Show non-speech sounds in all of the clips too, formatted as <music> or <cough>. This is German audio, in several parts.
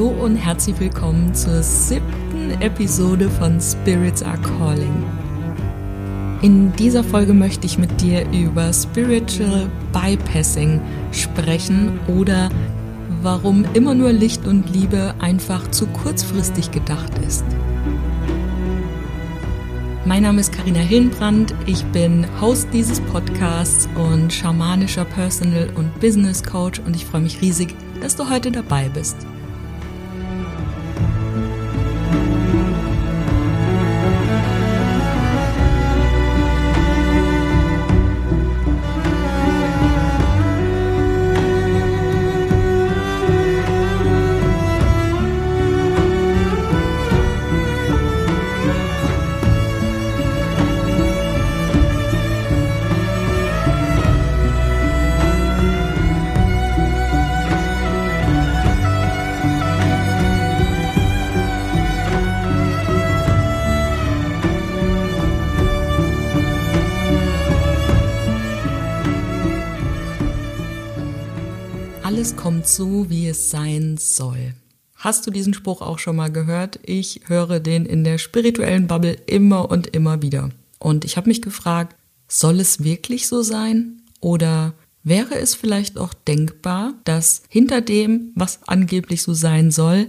Hallo und herzlich willkommen zur siebten Episode von Spirits Are Calling. In dieser Folge möchte ich mit dir über Spiritual Bypassing sprechen oder warum immer nur Licht und Liebe einfach zu kurzfristig gedacht ist. Mein Name ist Karina Hillenbrand, ich bin Host dieses Podcasts und schamanischer Personal und Business Coach und ich freue mich riesig, dass du heute dabei bist. So, wie es sein soll. Hast du diesen Spruch auch schon mal gehört? Ich höre den in der spirituellen Bubble immer und immer wieder. Und ich habe mich gefragt, soll es wirklich so sein? Oder wäre es vielleicht auch denkbar, dass hinter dem, was angeblich so sein soll,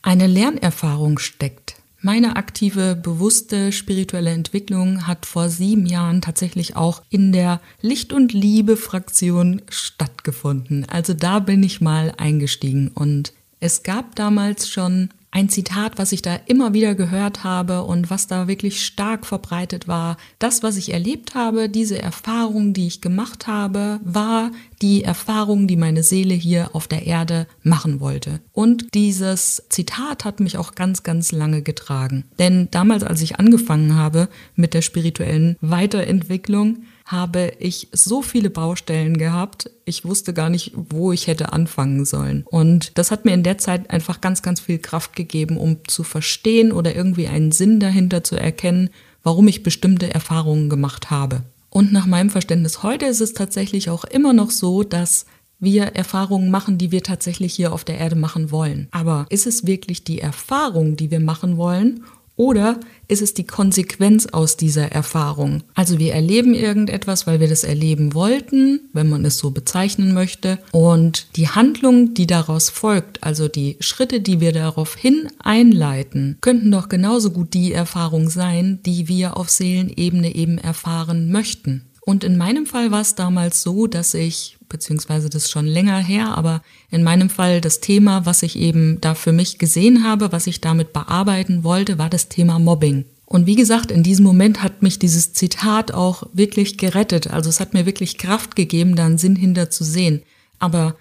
eine Lernerfahrung steckt? Meine aktive, bewusste spirituelle Entwicklung hat vor sieben Jahren tatsächlich auch in der Licht- und Liebe-Fraktion stattgefunden. Also da bin ich mal eingestiegen und es gab damals schon ein Zitat, was ich da immer wieder gehört habe und was da wirklich stark verbreitet war. Das, was ich erlebt habe, diese Erfahrung, die ich gemacht habe, war die Erfahrung, die meine Seele hier auf der Erde machen wollte. Und dieses Zitat hat mich auch ganz, ganz lange getragen. Denn damals, als ich angefangen habe mit der spirituellen Weiterentwicklung, habe ich so viele Baustellen gehabt, ich wusste gar nicht, wo ich hätte anfangen sollen. Und das hat mir in der Zeit einfach ganz, ganz viel Kraft gegeben, um zu verstehen oder irgendwie einen Sinn dahinter zu erkennen, warum ich bestimmte Erfahrungen gemacht habe. Und nach meinem Verständnis heute ist es tatsächlich auch immer noch so, dass wir Erfahrungen machen, die wir tatsächlich hier auf der Erde machen wollen. Aber ist es wirklich die Erfahrung, die wir machen wollen? Oder ist es die Konsequenz aus dieser Erfahrung? Also wir erleben irgendetwas, weil wir das erleben wollten, wenn man es so bezeichnen möchte. Und die Handlung, die daraus folgt, also die Schritte, die wir daraufhin einleiten, könnten doch genauso gut die Erfahrung sein, die wir auf Seelenebene eben erfahren möchten. Und in meinem Fall war es damals so, dass ich beziehungsweise das ist schon länger her, aber in meinem Fall das Thema, was ich eben da für mich gesehen habe, was ich damit bearbeiten wollte, war das Thema Mobbing. Und wie gesagt, in diesem Moment hat mich dieses Zitat auch wirklich gerettet. Also es hat mir wirklich Kraft gegeben, da einen Sinn hinter zu sehen. Aber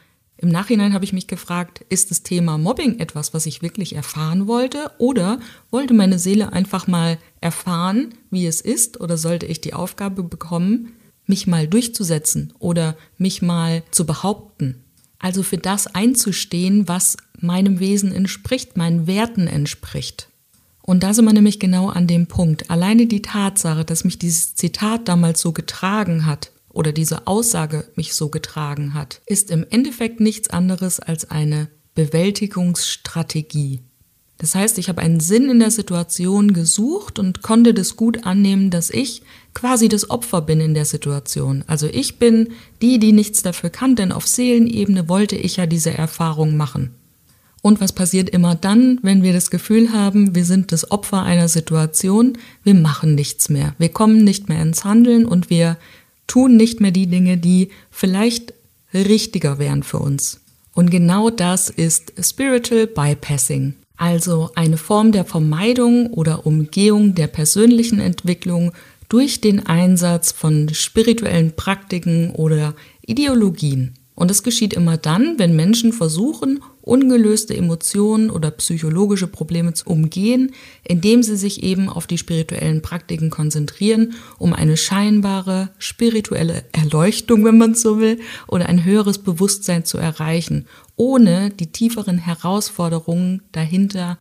im Nachhinein habe ich mich gefragt, ist das Thema Mobbing etwas, was ich wirklich erfahren wollte? Oder wollte meine Seele einfach mal erfahren, wie es ist? Oder sollte ich die Aufgabe bekommen, mich mal durchzusetzen oder mich mal zu behaupten. Also für das einzustehen, was meinem Wesen entspricht, meinen Werten entspricht. Und da sind wir nämlich genau an dem Punkt. Alleine die Tatsache, dass mich dieses Zitat damals so getragen hat oder diese Aussage mich so getragen hat, ist im Endeffekt nichts anderes als eine Bewältigungsstrategie. Das heißt, ich habe einen Sinn in der Situation gesucht und konnte das gut annehmen, dass ich quasi das Opfer bin in der Situation. Also ich bin die, die nichts dafür kann, denn auf Seelenebene wollte ich ja diese Erfahrung machen. Und was passiert immer dann, wenn wir das Gefühl haben, wir sind das Opfer einer Situation, wir machen nichts mehr, wir kommen nicht mehr ins Handeln und wir tun nicht mehr die Dinge, die vielleicht richtiger wären für uns. Und genau das ist Spiritual Bypassing also eine Form der Vermeidung oder Umgehung der persönlichen Entwicklung durch den Einsatz von spirituellen Praktiken oder Ideologien. Und es geschieht immer dann, wenn Menschen versuchen, ungelöste Emotionen oder psychologische Probleme zu umgehen, indem sie sich eben auf die spirituellen Praktiken konzentrieren, um eine scheinbare spirituelle Erleuchtung, wenn man so will, oder ein höheres Bewusstsein zu erreichen, ohne die tieferen Herausforderungen dahinter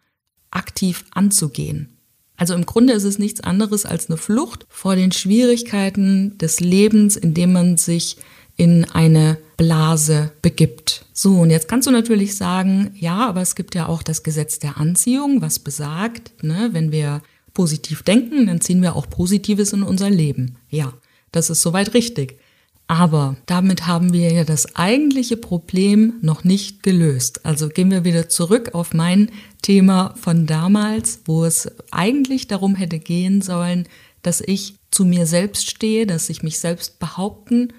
aktiv anzugehen. Also im Grunde ist es nichts anderes als eine Flucht vor den Schwierigkeiten des Lebens, indem man sich in eine Blase begibt. So, und jetzt kannst du natürlich sagen, ja, aber es gibt ja auch das Gesetz der Anziehung, was besagt, ne, wenn wir positiv denken, dann ziehen wir auch Positives in unser Leben. Ja, das ist soweit richtig. Aber damit haben wir ja das eigentliche Problem noch nicht gelöst. Also gehen wir wieder zurück auf mein Thema von damals, wo es eigentlich darum hätte gehen sollen, dass ich zu mir selbst stehe, dass ich mich selbst behaupten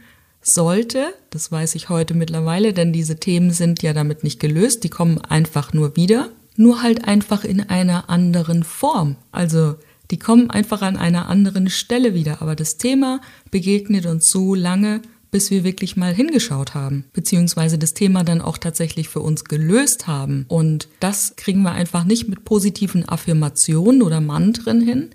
sollte. Das weiß ich heute mittlerweile, denn diese Themen sind ja damit nicht gelöst, die kommen einfach nur wieder. Nur halt einfach in einer anderen Form. Also die kommen einfach an einer anderen Stelle wieder. Aber das Thema begegnet uns so lange, bis wir wirklich mal hingeschaut haben, beziehungsweise das Thema dann auch tatsächlich für uns gelöst haben. Und das kriegen wir einfach nicht mit positiven Affirmationen oder Mantren hin,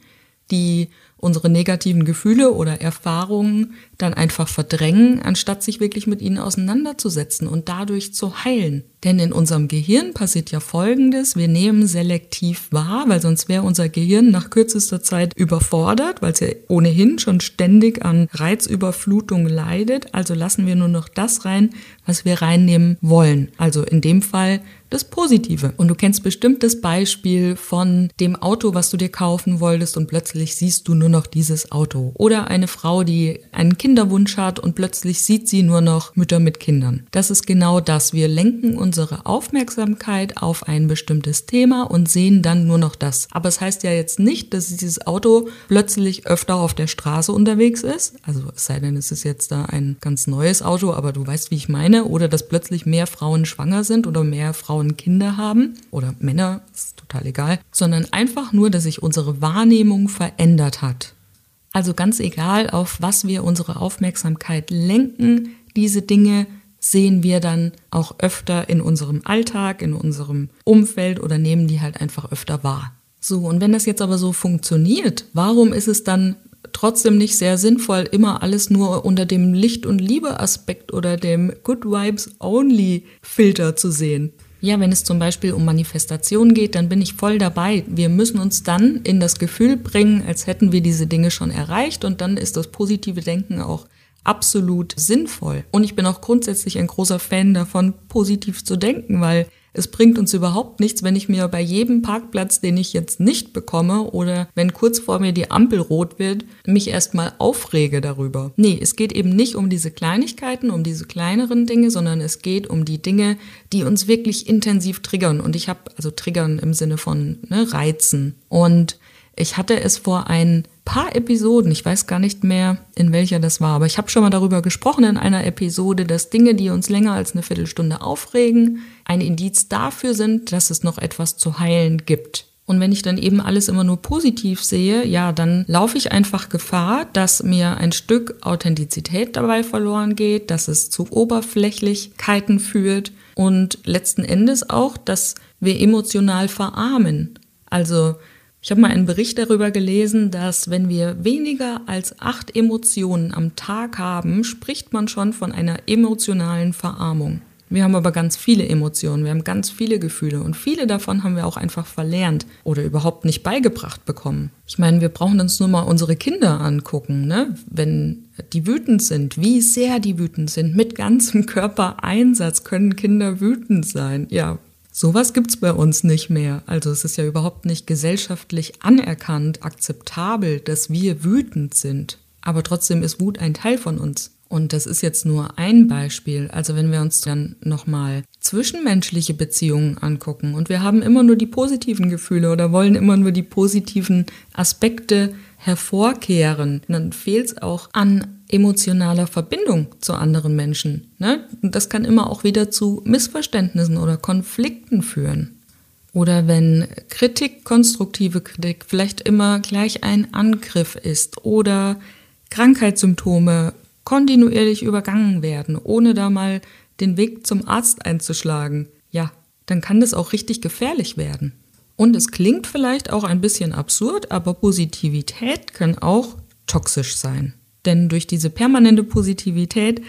die unsere negativen Gefühle oder Erfahrungen dann einfach verdrängen, anstatt sich wirklich mit ihnen auseinanderzusetzen und dadurch zu heilen. Denn in unserem Gehirn passiert ja Folgendes, wir nehmen selektiv wahr, weil sonst wäre unser Gehirn nach kürzester Zeit überfordert, weil es ja ohnehin schon ständig an Reizüberflutung leidet. Also lassen wir nur noch das rein, was wir reinnehmen wollen. Also in dem Fall das Positive. Und du kennst bestimmt das Beispiel von dem Auto, was du dir kaufen wolltest und plötzlich siehst du nur noch dieses Auto. Oder eine Frau, die einen Kinderwunsch hat und plötzlich sieht sie nur noch Mütter mit Kindern. Das ist genau das. Wir lenken unsere Aufmerksamkeit auf ein bestimmtes Thema und sehen dann nur noch das. Aber es heißt ja jetzt nicht, dass dieses Auto plötzlich öfter auf der Straße unterwegs ist. Also es sei denn, es ist jetzt da ein ganz neues Auto, aber du weißt, wie ich meine. Oder dass plötzlich mehr Frauen schwanger sind oder mehr Frauen Kinder haben. Oder Männer, ist total egal. Sondern einfach nur, dass sich unsere Wahrnehmung verändert hat. Also ganz egal, auf was wir unsere Aufmerksamkeit lenken, diese Dinge sehen wir dann auch öfter in unserem Alltag, in unserem Umfeld oder nehmen die halt einfach öfter wahr. So, und wenn das jetzt aber so funktioniert, warum ist es dann trotzdem nicht sehr sinnvoll, immer alles nur unter dem Licht- und Liebe-Aspekt oder dem Good Vibes Only Filter zu sehen? Ja, wenn es zum Beispiel um Manifestation geht, dann bin ich voll dabei. Wir müssen uns dann in das Gefühl bringen, als hätten wir diese Dinge schon erreicht und dann ist das positive Denken auch absolut sinnvoll. Und ich bin auch grundsätzlich ein großer Fan davon, positiv zu denken, weil es bringt uns überhaupt nichts, wenn ich mir bei jedem Parkplatz, den ich jetzt nicht bekomme oder wenn kurz vor mir die Ampel rot wird, mich erstmal aufrege darüber. Nee, es geht eben nicht um diese Kleinigkeiten, um diese kleineren Dinge, sondern es geht um die Dinge, die uns wirklich intensiv triggern. Und ich habe also triggern im Sinne von ne, Reizen. Und ich hatte es vor ein paar Episoden, ich weiß gar nicht mehr, in welcher das war, aber ich habe schon mal darüber gesprochen in einer Episode, dass Dinge, die uns länger als eine Viertelstunde aufregen, ein Indiz dafür sind, dass es noch etwas zu heilen gibt. Und wenn ich dann eben alles immer nur positiv sehe, ja, dann laufe ich einfach Gefahr, dass mir ein Stück Authentizität dabei verloren geht, dass es zu Oberflächlichkeiten führt und letzten Endes auch, dass wir emotional verarmen. Also ich habe mal einen Bericht darüber gelesen, dass wenn wir weniger als acht Emotionen am Tag haben, spricht man schon von einer emotionalen Verarmung. Wir haben aber ganz viele Emotionen, wir haben ganz viele Gefühle und viele davon haben wir auch einfach verlernt oder überhaupt nicht beigebracht bekommen. Ich meine, wir brauchen uns nur mal unsere Kinder angucken, ne? wenn die wütend sind, wie sehr die wütend sind. Mit ganzem Körpereinsatz können Kinder wütend sein. Ja, Sowas gibt's bei uns nicht mehr. Also es ist ja überhaupt nicht gesellschaftlich anerkannt, akzeptabel, dass wir wütend sind. Aber trotzdem ist Wut ein Teil von uns. Und das ist jetzt nur ein Beispiel. Also wenn wir uns dann nochmal zwischenmenschliche Beziehungen angucken und wir haben immer nur die positiven Gefühle oder wollen immer nur die positiven Aspekte hervorkehren, dann fehlt es auch an emotionaler Verbindung zu anderen Menschen. Ne? Das kann immer auch wieder zu Missverständnissen oder Konflikten führen. Oder wenn Kritik, konstruktive Kritik vielleicht immer gleich ein Angriff ist oder Krankheitssymptome kontinuierlich übergangen werden, ohne da mal den Weg zum Arzt einzuschlagen, ja, dann kann das auch richtig gefährlich werden. Und es klingt vielleicht auch ein bisschen absurd, aber Positivität kann auch toxisch sein. Denn durch diese permanente Positivität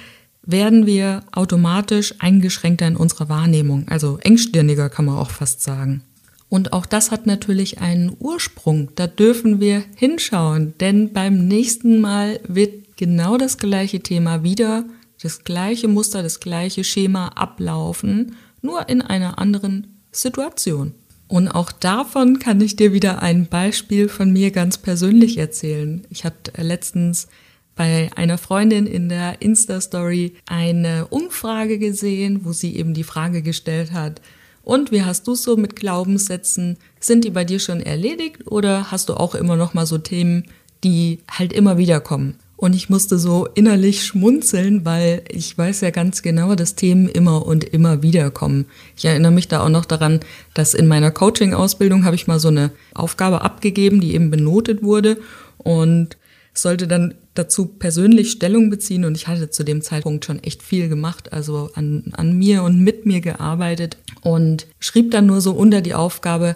werden wir automatisch eingeschränkter in unserer Wahrnehmung, also engstirniger kann man auch fast sagen. Und auch das hat natürlich einen Ursprung, da dürfen wir hinschauen, denn beim nächsten Mal wird genau das gleiche Thema wieder das gleiche Muster, das gleiche Schema ablaufen, nur in einer anderen Situation. Und auch davon kann ich dir wieder ein Beispiel von mir ganz persönlich erzählen. Ich hatte letztens bei einer Freundin in der Insta-Story eine Umfrage gesehen, wo sie eben die Frage gestellt hat, und wie hast du so mit Glaubenssätzen? Sind die bei dir schon erledigt oder hast du auch immer noch mal so Themen, die halt immer wieder kommen? Und ich musste so innerlich schmunzeln, weil ich weiß ja ganz genau, dass Themen immer und immer wieder kommen. Ich erinnere mich da auch noch daran, dass in meiner Coaching-Ausbildung habe ich mal so eine Aufgabe abgegeben, die eben benotet wurde und sollte dann dazu persönlich Stellung beziehen und ich hatte zu dem Zeitpunkt schon echt viel gemacht, also an, an mir und mit mir gearbeitet und schrieb dann nur so unter die Aufgabe,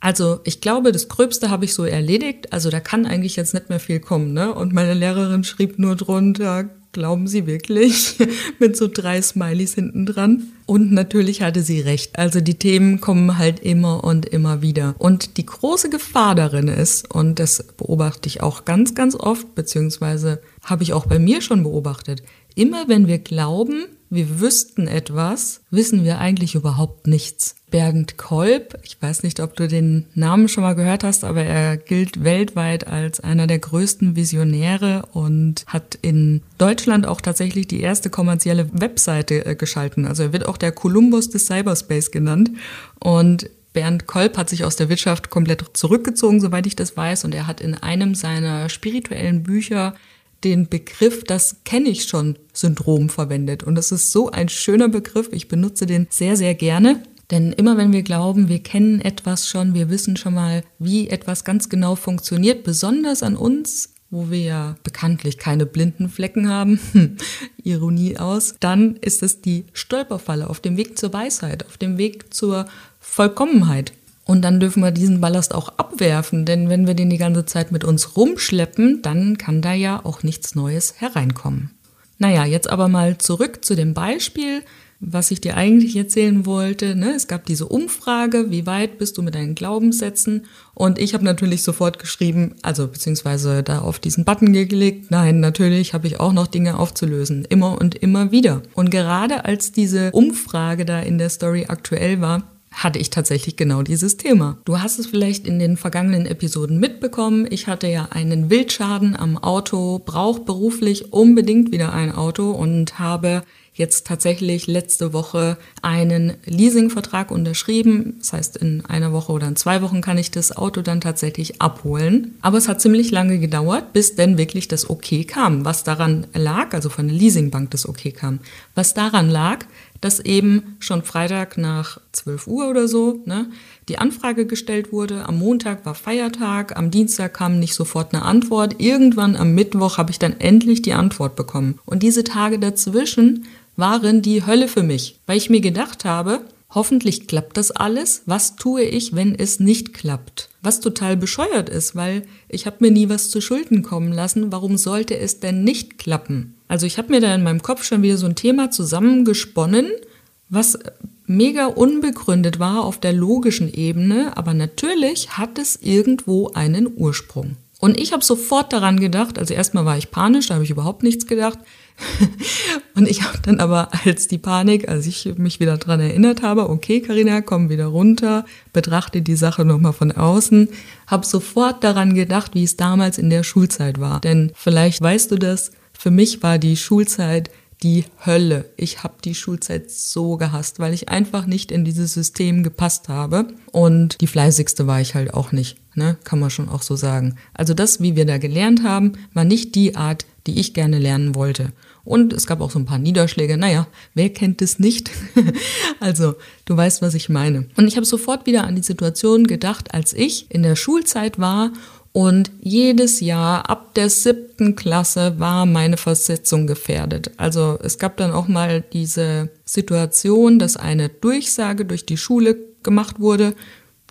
also ich glaube, das Gröbste habe ich so erledigt. Also da kann eigentlich jetzt nicht mehr viel kommen. Ne? Und meine Lehrerin schrieb nur drunter, glauben Sie wirklich? <laughs> Mit so drei Smileys hinten dran. Und natürlich hatte sie recht. Also die Themen kommen halt immer und immer wieder. Und die große Gefahr darin ist, und das beobachte ich auch ganz, ganz oft, beziehungsweise habe ich auch bei mir schon beobachtet, immer wenn wir glauben, wir wüssten etwas, wissen wir eigentlich überhaupt nichts. Bernd Kolb, ich weiß nicht, ob du den Namen schon mal gehört hast, aber er gilt weltweit als einer der größten Visionäre und hat in Deutschland auch tatsächlich die erste kommerzielle Webseite äh, geschalten. Also er wird auch der Kolumbus des Cyberspace genannt und Bernd Kolb hat sich aus der Wirtschaft komplett zurückgezogen, soweit ich das weiß, und er hat in einem seiner spirituellen Bücher den Begriff, das kenne ich schon, Syndrom verwendet. Und das ist so ein schöner Begriff. Ich benutze den sehr, sehr gerne. Denn immer wenn wir glauben, wir kennen etwas schon, wir wissen schon mal, wie etwas ganz genau funktioniert, besonders an uns, wo wir ja bekanntlich keine blinden Flecken haben, Ironie aus, dann ist es die Stolperfalle auf dem Weg zur Weisheit, auf dem Weg zur Vollkommenheit. Und dann dürfen wir diesen Ballast auch abwerfen, denn wenn wir den die ganze Zeit mit uns rumschleppen, dann kann da ja auch nichts Neues hereinkommen. Naja, jetzt aber mal zurück zu dem Beispiel, was ich dir eigentlich erzählen wollte. Ne? Es gab diese Umfrage, wie weit bist du mit deinen Glaubenssätzen? Und ich habe natürlich sofort geschrieben, also beziehungsweise da auf diesen Button geklickt, nein, natürlich habe ich auch noch Dinge aufzulösen, immer und immer wieder. Und gerade als diese Umfrage da in der Story aktuell war, hatte ich tatsächlich genau dieses Thema. Du hast es vielleicht in den vergangenen Episoden mitbekommen. Ich hatte ja einen Wildschaden am Auto, brauche beruflich unbedingt wieder ein Auto und habe jetzt tatsächlich letzte Woche einen Leasingvertrag unterschrieben. Das heißt, in einer Woche oder in zwei Wochen kann ich das Auto dann tatsächlich abholen. Aber es hat ziemlich lange gedauert, bis denn wirklich das Okay kam. Was daran lag, also von der Leasingbank das Okay kam. Was daran lag, dass eben schon Freitag nach 12 Uhr oder so ne, die Anfrage gestellt wurde. Am Montag war Feiertag, am Dienstag kam nicht sofort eine Antwort. Irgendwann am Mittwoch habe ich dann endlich die Antwort bekommen. Und diese Tage dazwischen waren die Hölle für mich, weil ich mir gedacht habe, hoffentlich klappt das alles. Was tue ich, wenn es nicht klappt? Was total bescheuert ist, weil ich habe mir nie was zu Schulden kommen lassen. Warum sollte es denn nicht klappen? Also ich habe mir da in meinem Kopf schon wieder so ein Thema zusammengesponnen, was mega unbegründet war auf der logischen Ebene, aber natürlich hat es irgendwo einen Ursprung. Und ich habe sofort daran gedacht, also erstmal war ich panisch, da habe ich überhaupt nichts gedacht. <laughs> und ich habe dann aber als die Panik, als ich mich wieder dran erinnert habe, okay, Karina, komm wieder runter, betrachte die Sache nochmal von außen, habe sofort daran gedacht, wie es damals in der Schulzeit war. Denn vielleicht weißt du das, für mich war die Schulzeit die Hölle. Ich habe die Schulzeit so gehasst, weil ich einfach nicht in dieses System gepasst habe. Und die fleißigste war ich halt auch nicht, ne? kann man schon auch so sagen. Also das, wie wir da gelernt haben, war nicht die Art, die ich gerne lernen wollte. Und es gab auch so ein paar Niederschläge. Naja, wer kennt es nicht? <laughs> also, du weißt, was ich meine. Und ich habe sofort wieder an die Situation gedacht, als ich in der Schulzeit war und jedes Jahr ab der siebten Klasse war meine Versetzung gefährdet. Also es gab dann auch mal diese Situation, dass eine Durchsage durch die Schule gemacht wurde,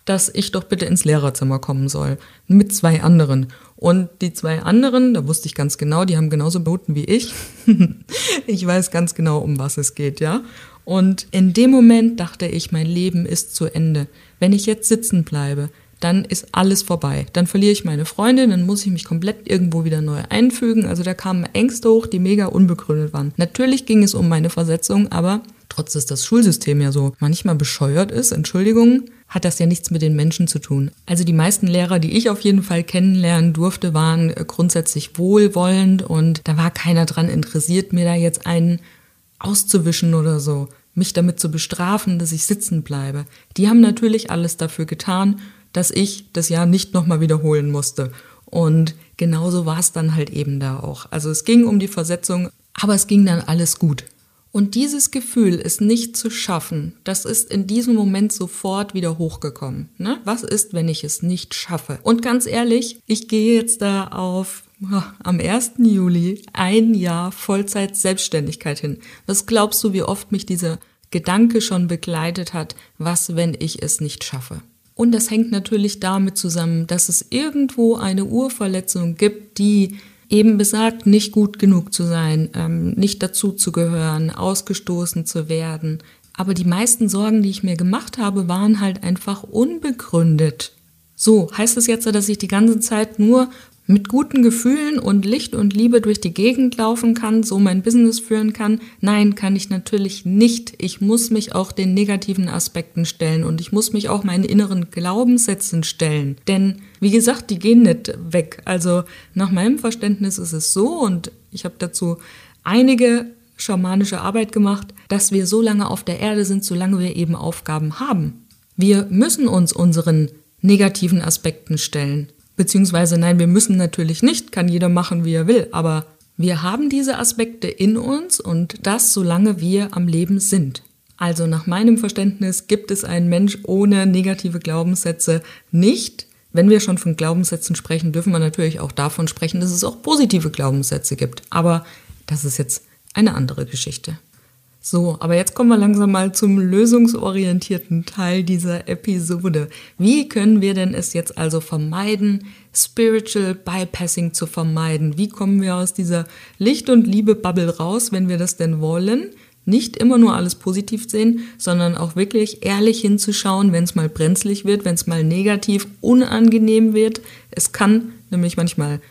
dass ich doch bitte ins Lehrerzimmer kommen soll. Mit zwei anderen. Und die zwei anderen, da wusste ich ganz genau, die haben genauso Noten wie ich. <laughs> ich weiß ganz genau, um was es geht, ja. Und in dem Moment dachte ich, mein Leben ist zu Ende. Wenn ich jetzt sitzen bleibe, dann ist alles vorbei. Dann verliere ich meine Freundin, dann muss ich mich komplett irgendwo wieder neu einfügen. Also da kamen Ängste hoch, die mega unbegründet waren. Natürlich ging es um meine Versetzung, aber trotz dass das Schulsystem ja so manchmal bescheuert ist, Entschuldigung, hat das ja nichts mit den Menschen zu tun. Also die meisten Lehrer, die ich auf jeden Fall kennenlernen durfte, waren grundsätzlich wohlwollend und da war keiner dran interessiert, mir da jetzt einen auszuwischen oder so, mich damit zu bestrafen, dass ich sitzen bleibe. Die haben natürlich alles dafür getan, dass ich das Jahr nicht nochmal wiederholen musste. Und genauso war es dann halt eben da auch. Also es ging um die Versetzung, aber es ging dann alles gut. Und dieses Gefühl, es nicht zu schaffen, das ist in diesem Moment sofort wieder hochgekommen. Ne? Was ist, wenn ich es nicht schaffe? Und ganz ehrlich, ich gehe jetzt da auf am 1. Juli ein Jahr Vollzeit Selbstständigkeit hin. Was glaubst du, wie oft mich dieser Gedanke schon begleitet hat, was, wenn ich es nicht schaffe? Und das hängt natürlich damit zusammen, dass es irgendwo eine Urverletzung gibt, die eben besagt, nicht gut genug zu sein, ähm, nicht dazu zu gehören, ausgestoßen zu werden. Aber die meisten Sorgen, die ich mir gemacht habe, waren halt einfach unbegründet. So, heißt es jetzt, dass ich die ganze Zeit nur mit guten Gefühlen und Licht und Liebe durch die Gegend laufen kann, so mein Business führen kann? Nein, kann ich natürlich nicht. Ich muss mich auch den negativen Aspekten stellen und ich muss mich auch meinen inneren Glaubenssätzen stellen. Denn, wie gesagt, die gehen nicht weg. Also nach meinem Verständnis ist es so und ich habe dazu einige schamanische Arbeit gemacht, dass wir so lange auf der Erde sind, solange wir eben Aufgaben haben. Wir müssen uns unseren negativen Aspekten stellen. Beziehungsweise nein, wir müssen natürlich nicht, kann jeder machen, wie er will, aber wir haben diese Aspekte in uns und das solange wir am Leben sind. Also nach meinem Verständnis gibt es einen Mensch ohne negative Glaubenssätze nicht. Wenn wir schon von Glaubenssätzen sprechen, dürfen wir natürlich auch davon sprechen, dass es auch positive Glaubenssätze gibt. Aber das ist jetzt eine andere Geschichte. So, aber jetzt kommen wir langsam mal zum lösungsorientierten Teil dieser Episode. Wie können wir denn es jetzt also vermeiden, Spiritual Bypassing zu vermeiden? Wie kommen wir aus dieser Licht- und Liebe-Bubble raus, wenn wir das denn wollen? Nicht immer nur alles positiv sehen, sondern auch wirklich ehrlich hinzuschauen, wenn es mal brenzlig wird, wenn es mal negativ, unangenehm wird. Es kann nämlich manchmal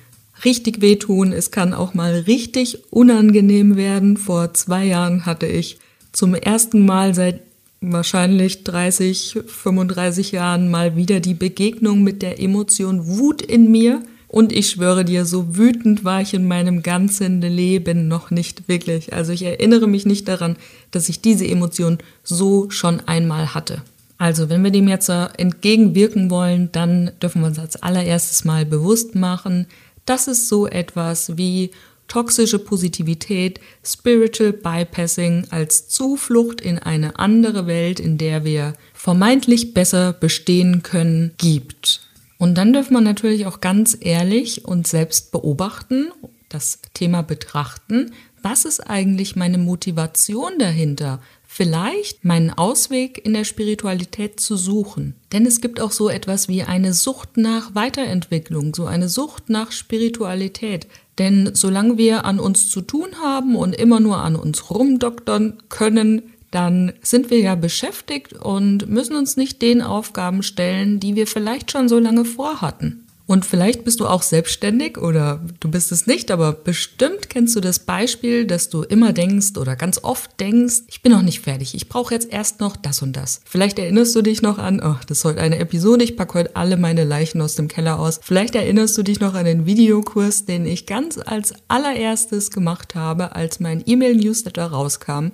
richtig wehtun. Es kann auch mal richtig unangenehm werden. Vor zwei Jahren hatte ich zum ersten Mal seit wahrscheinlich 30, 35 Jahren mal wieder die Begegnung mit der Emotion Wut in mir. Und ich schwöre dir, so wütend war ich in meinem ganzen Leben noch nicht wirklich. Also ich erinnere mich nicht daran, dass ich diese Emotion so schon einmal hatte. Also wenn wir dem jetzt entgegenwirken wollen, dann dürfen wir uns als allererstes mal bewusst machen, das ist so etwas wie toxische Positivität, Spiritual Bypassing als Zuflucht in eine andere Welt, in der wir vermeintlich besser bestehen können, gibt. Und dann dürfen wir natürlich auch ganz ehrlich uns selbst beobachten, das Thema betrachten. Was ist eigentlich meine Motivation dahinter? Vielleicht meinen Ausweg in der Spiritualität zu suchen. Denn es gibt auch so etwas wie eine Sucht nach Weiterentwicklung, so eine Sucht nach Spiritualität. Denn solange wir an uns zu tun haben und immer nur an uns rumdoktern können, dann sind wir ja beschäftigt und müssen uns nicht den Aufgaben stellen, die wir vielleicht schon so lange vorhatten. Und vielleicht bist du auch selbstständig oder du bist es nicht, aber bestimmt kennst du das Beispiel, dass du immer denkst oder ganz oft denkst, ich bin noch nicht fertig, ich brauche jetzt erst noch das und das. Vielleicht erinnerst du dich noch an, oh, das ist heute eine Episode, ich packe heute alle meine Leichen aus dem Keller aus. Vielleicht erinnerst du dich noch an den Videokurs, den ich ganz als allererstes gemacht habe, als mein E-Mail-Newsletter rauskam.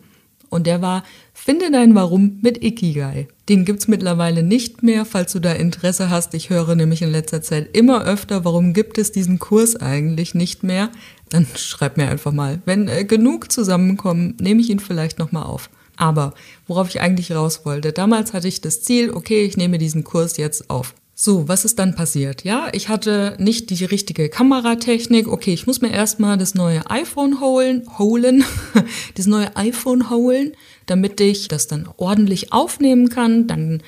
Und der war Finde dein Warum mit Ikigai. Den gibt's mittlerweile nicht mehr, falls du da Interesse hast. Ich höre nämlich in letzter Zeit immer öfter, warum gibt es diesen Kurs eigentlich nicht mehr? Dann schreib mir einfach mal. Wenn äh, genug zusammenkommen, nehme ich ihn vielleicht nochmal auf. Aber worauf ich eigentlich raus wollte, damals hatte ich das Ziel, okay, ich nehme diesen Kurs jetzt auf. So, was ist dann passiert? Ja, ich hatte nicht die richtige Kameratechnik. Okay, ich muss mir erstmal das neue iPhone holen, holen, <laughs> das neue iPhone holen, damit ich das dann ordentlich aufnehmen kann. Dann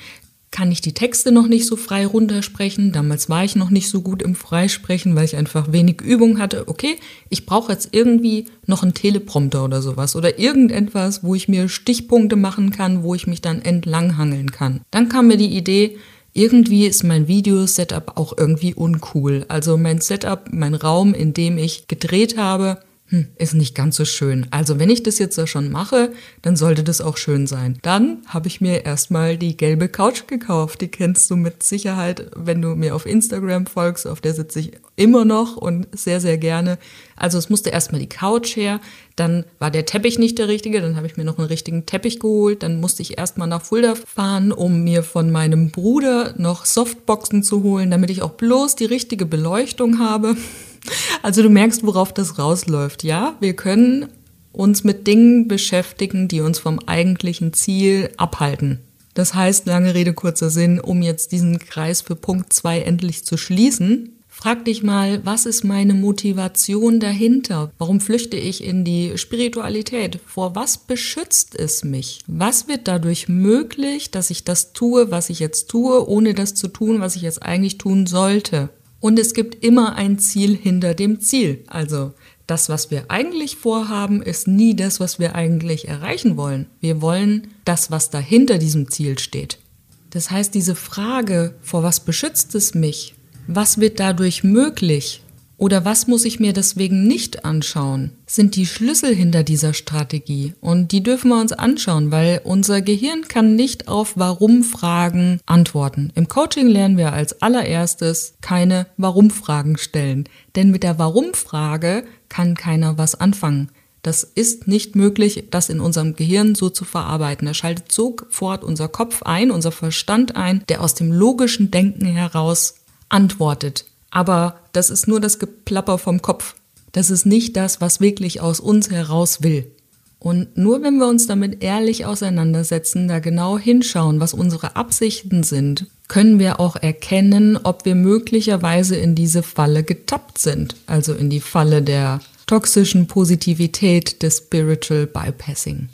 kann ich die Texte noch nicht so frei runtersprechen. Damals war ich noch nicht so gut im Freisprechen, weil ich einfach wenig Übung hatte. Okay, ich brauche jetzt irgendwie noch einen Teleprompter oder sowas oder irgendetwas, wo ich mir Stichpunkte machen kann, wo ich mich dann entlanghangeln kann. Dann kam mir die Idee, irgendwie ist mein Video-Setup auch irgendwie uncool. Also mein Setup, mein Raum, in dem ich gedreht habe, hm, ist nicht ganz so schön. Also wenn ich das jetzt da schon mache, dann sollte das auch schön sein. Dann habe ich mir erstmal die gelbe Couch gekauft. Die kennst du mit Sicherheit, wenn du mir auf Instagram folgst. Auf der sitze ich immer noch und sehr, sehr gerne. Also es musste erstmal die Couch her. Dann war der Teppich nicht der richtige. Dann habe ich mir noch einen richtigen Teppich geholt. Dann musste ich erstmal nach Fulda fahren, um mir von meinem Bruder noch Softboxen zu holen, damit ich auch bloß die richtige Beleuchtung habe. Also du merkst, worauf das rausläuft. Ja, wir können uns mit Dingen beschäftigen, die uns vom eigentlichen Ziel abhalten. Das heißt, lange Rede, kurzer Sinn, um jetzt diesen Kreis für Punkt 2 endlich zu schließen, frag dich mal, was ist meine Motivation dahinter? Warum flüchte ich in die Spiritualität? Vor was beschützt es mich? Was wird dadurch möglich, dass ich das tue, was ich jetzt tue, ohne das zu tun, was ich jetzt eigentlich tun sollte? Und es gibt immer ein Ziel hinter dem Ziel. Also das, was wir eigentlich vorhaben, ist nie das, was wir eigentlich erreichen wollen. Wir wollen das, was dahinter diesem Ziel steht. Das heißt, diese Frage, vor was beschützt es mich? Was wird dadurch möglich? Oder was muss ich mir deswegen nicht anschauen? Sind die Schlüssel hinter dieser Strategie. Und die dürfen wir uns anschauen, weil unser Gehirn kann nicht auf Warum-Fragen antworten. Im Coaching lernen wir als allererstes keine Warum-Fragen stellen. Denn mit der Warum-Frage kann keiner was anfangen. Das ist nicht möglich, das in unserem Gehirn so zu verarbeiten. Da schaltet sofort unser Kopf ein, unser Verstand ein, der aus dem logischen Denken heraus antwortet. Aber das ist nur das Geplapper vom Kopf. Das ist nicht das, was wirklich aus uns heraus will. Und nur wenn wir uns damit ehrlich auseinandersetzen, da genau hinschauen, was unsere Absichten sind, können wir auch erkennen, ob wir möglicherweise in diese Falle getappt sind, also in die Falle der toxischen Positivität des Spiritual Bypassing.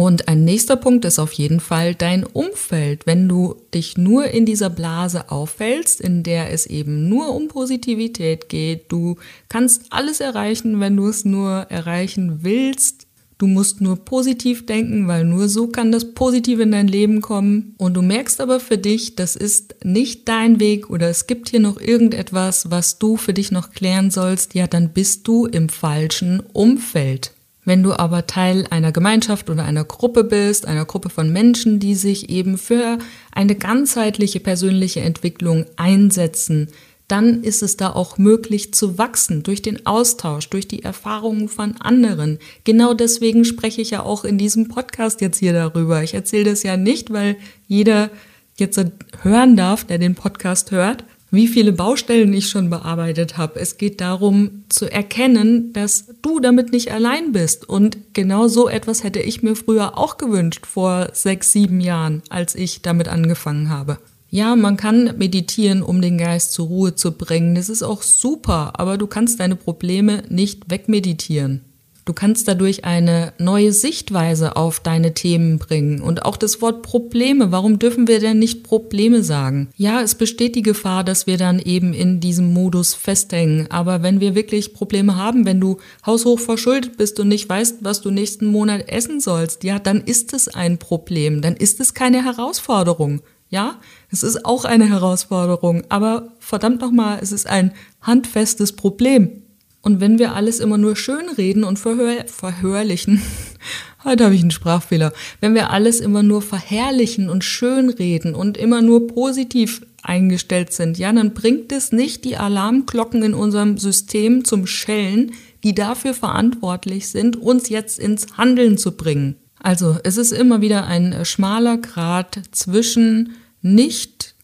Und ein nächster Punkt ist auf jeden Fall dein Umfeld. Wenn du dich nur in dieser Blase auffällst, in der es eben nur um Positivität geht, du kannst alles erreichen, wenn du es nur erreichen willst. Du musst nur positiv denken, weil nur so kann das Positive in dein Leben kommen. Und du merkst aber für dich, das ist nicht dein Weg oder es gibt hier noch irgendetwas, was du für dich noch klären sollst. Ja, dann bist du im falschen Umfeld. Wenn du aber Teil einer Gemeinschaft oder einer Gruppe bist, einer Gruppe von Menschen, die sich eben für eine ganzheitliche persönliche Entwicklung einsetzen, dann ist es da auch möglich zu wachsen durch den Austausch, durch die Erfahrungen von anderen. Genau deswegen spreche ich ja auch in diesem Podcast jetzt hier darüber. Ich erzähle das ja nicht, weil jeder jetzt hören darf, der den Podcast hört, wie viele Baustellen ich schon bearbeitet habe. Es geht darum zu erkennen, dass du damit nicht allein bist. Und genau so etwas hätte ich mir früher auch gewünscht, vor sechs, sieben Jahren, als ich damit angefangen habe. Ja, man kann meditieren, um den Geist zur Ruhe zu bringen. Das ist auch super, aber du kannst deine Probleme nicht wegmeditieren. Du kannst dadurch eine neue Sichtweise auf deine Themen bringen. Und auch das Wort Probleme, warum dürfen wir denn nicht Probleme sagen? Ja, es besteht die Gefahr, dass wir dann eben in diesem Modus festhängen. Aber wenn wir wirklich Probleme haben, wenn du haushoch verschuldet bist und nicht weißt, was du nächsten Monat essen sollst, ja, dann ist es ein Problem. Dann ist es keine Herausforderung. Ja, es ist auch eine Herausforderung, aber verdammt nochmal, es ist ein handfestes Problem. Und wenn wir alles immer nur schön reden und verhör verhörlichen, <laughs> heute habe ich einen Sprachfehler, wenn wir alles immer nur verherrlichen und schön reden und immer nur positiv eingestellt sind, ja, dann bringt es nicht die Alarmglocken in unserem System zum Schellen, die dafür verantwortlich sind, uns jetzt ins Handeln zu bringen. Also es ist immer wieder ein schmaler Grad zwischen nicht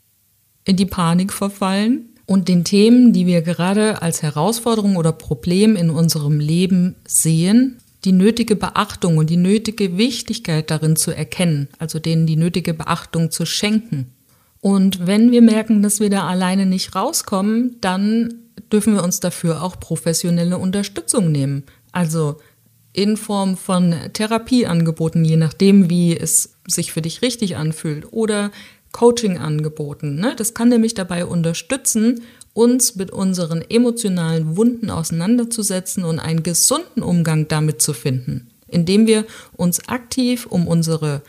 in die Panik verfallen, und den Themen, die wir gerade als Herausforderung oder Problem in unserem Leben sehen, die nötige Beachtung und die nötige Wichtigkeit darin zu erkennen, also denen die nötige Beachtung zu schenken. Und wenn wir merken, dass wir da alleine nicht rauskommen, dann dürfen wir uns dafür auch professionelle Unterstützung nehmen. Also in Form von Therapieangeboten, je nachdem, wie es sich für dich richtig anfühlt, oder Coaching angeboten. Ne? Das kann nämlich dabei unterstützen, uns mit unseren emotionalen Wunden auseinanderzusetzen und einen gesunden Umgang damit zu finden, indem wir uns aktiv um unsere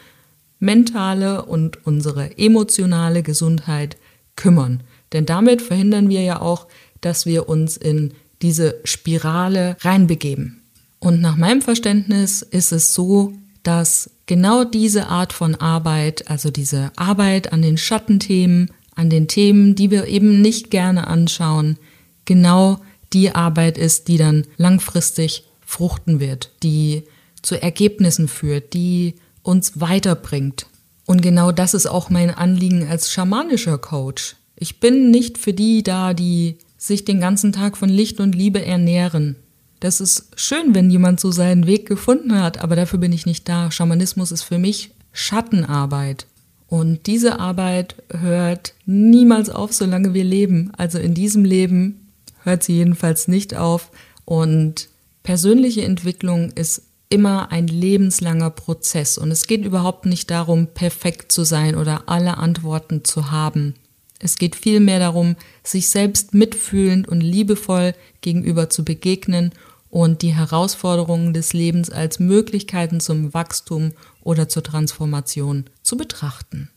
mentale und unsere emotionale Gesundheit kümmern. Denn damit verhindern wir ja auch, dass wir uns in diese Spirale reinbegeben. Und nach meinem Verständnis ist es so, dass genau diese Art von Arbeit, also diese Arbeit an den Schattenthemen, an den Themen, die wir eben nicht gerne anschauen, genau die Arbeit ist, die dann langfristig fruchten wird, die zu Ergebnissen führt, die uns weiterbringt. Und genau das ist auch mein Anliegen als schamanischer Coach. Ich bin nicht für die da, die sich den ganzen Tag von Licht und Liebe ernähren. Das ist schön, wenn jemand so seinen Weg gefunden hat, aber dafür bin ich nicht da. Schamanismus ist für mich Schattenarbeit. Und diese Arbeit hört niemals auf, solange wir leben. Also in diesem Leben hört sie jedenfalls nicht auf. Und persönliche Entwicklung ist immer ein lebenslanger Prozess. Und es geht überhaupt nicht darum, perfekt zu sein oder alle Antworten zu haben. Es geht vielmehr darum, sich selbst mitfühlend und liebevoll gegenüber zu begegnen und die Herausforderungen des Lebens als Möglichkeiten zum Wachstum oder zur Transformation zu betrachten.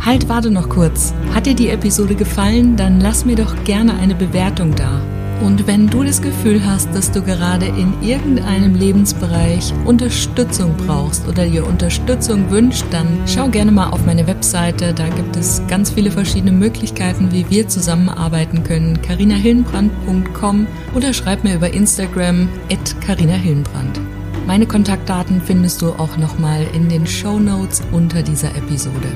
Halt, warte noch kurz. Hat dir die Episode gefallen? Dann lass mir doch gerne eine Bewertung da. Und wenn du das Gefühl hast, dass du gerade in irgendeinem Lebensbereich Unterstützung brauchst oder dir Unterstützung wünscht, dann schau gerne mal auf meine Webseite. Da gibt es ganz viele verschiedene Möglichkeiten, wie wir zusammenarbeiten können. carinahillenbrand.com oder schreib mir über Instagram at carinahillenbrand. Meine Kontaktdaten findest du auch nochmal in den Show Notes unter dieser Episode.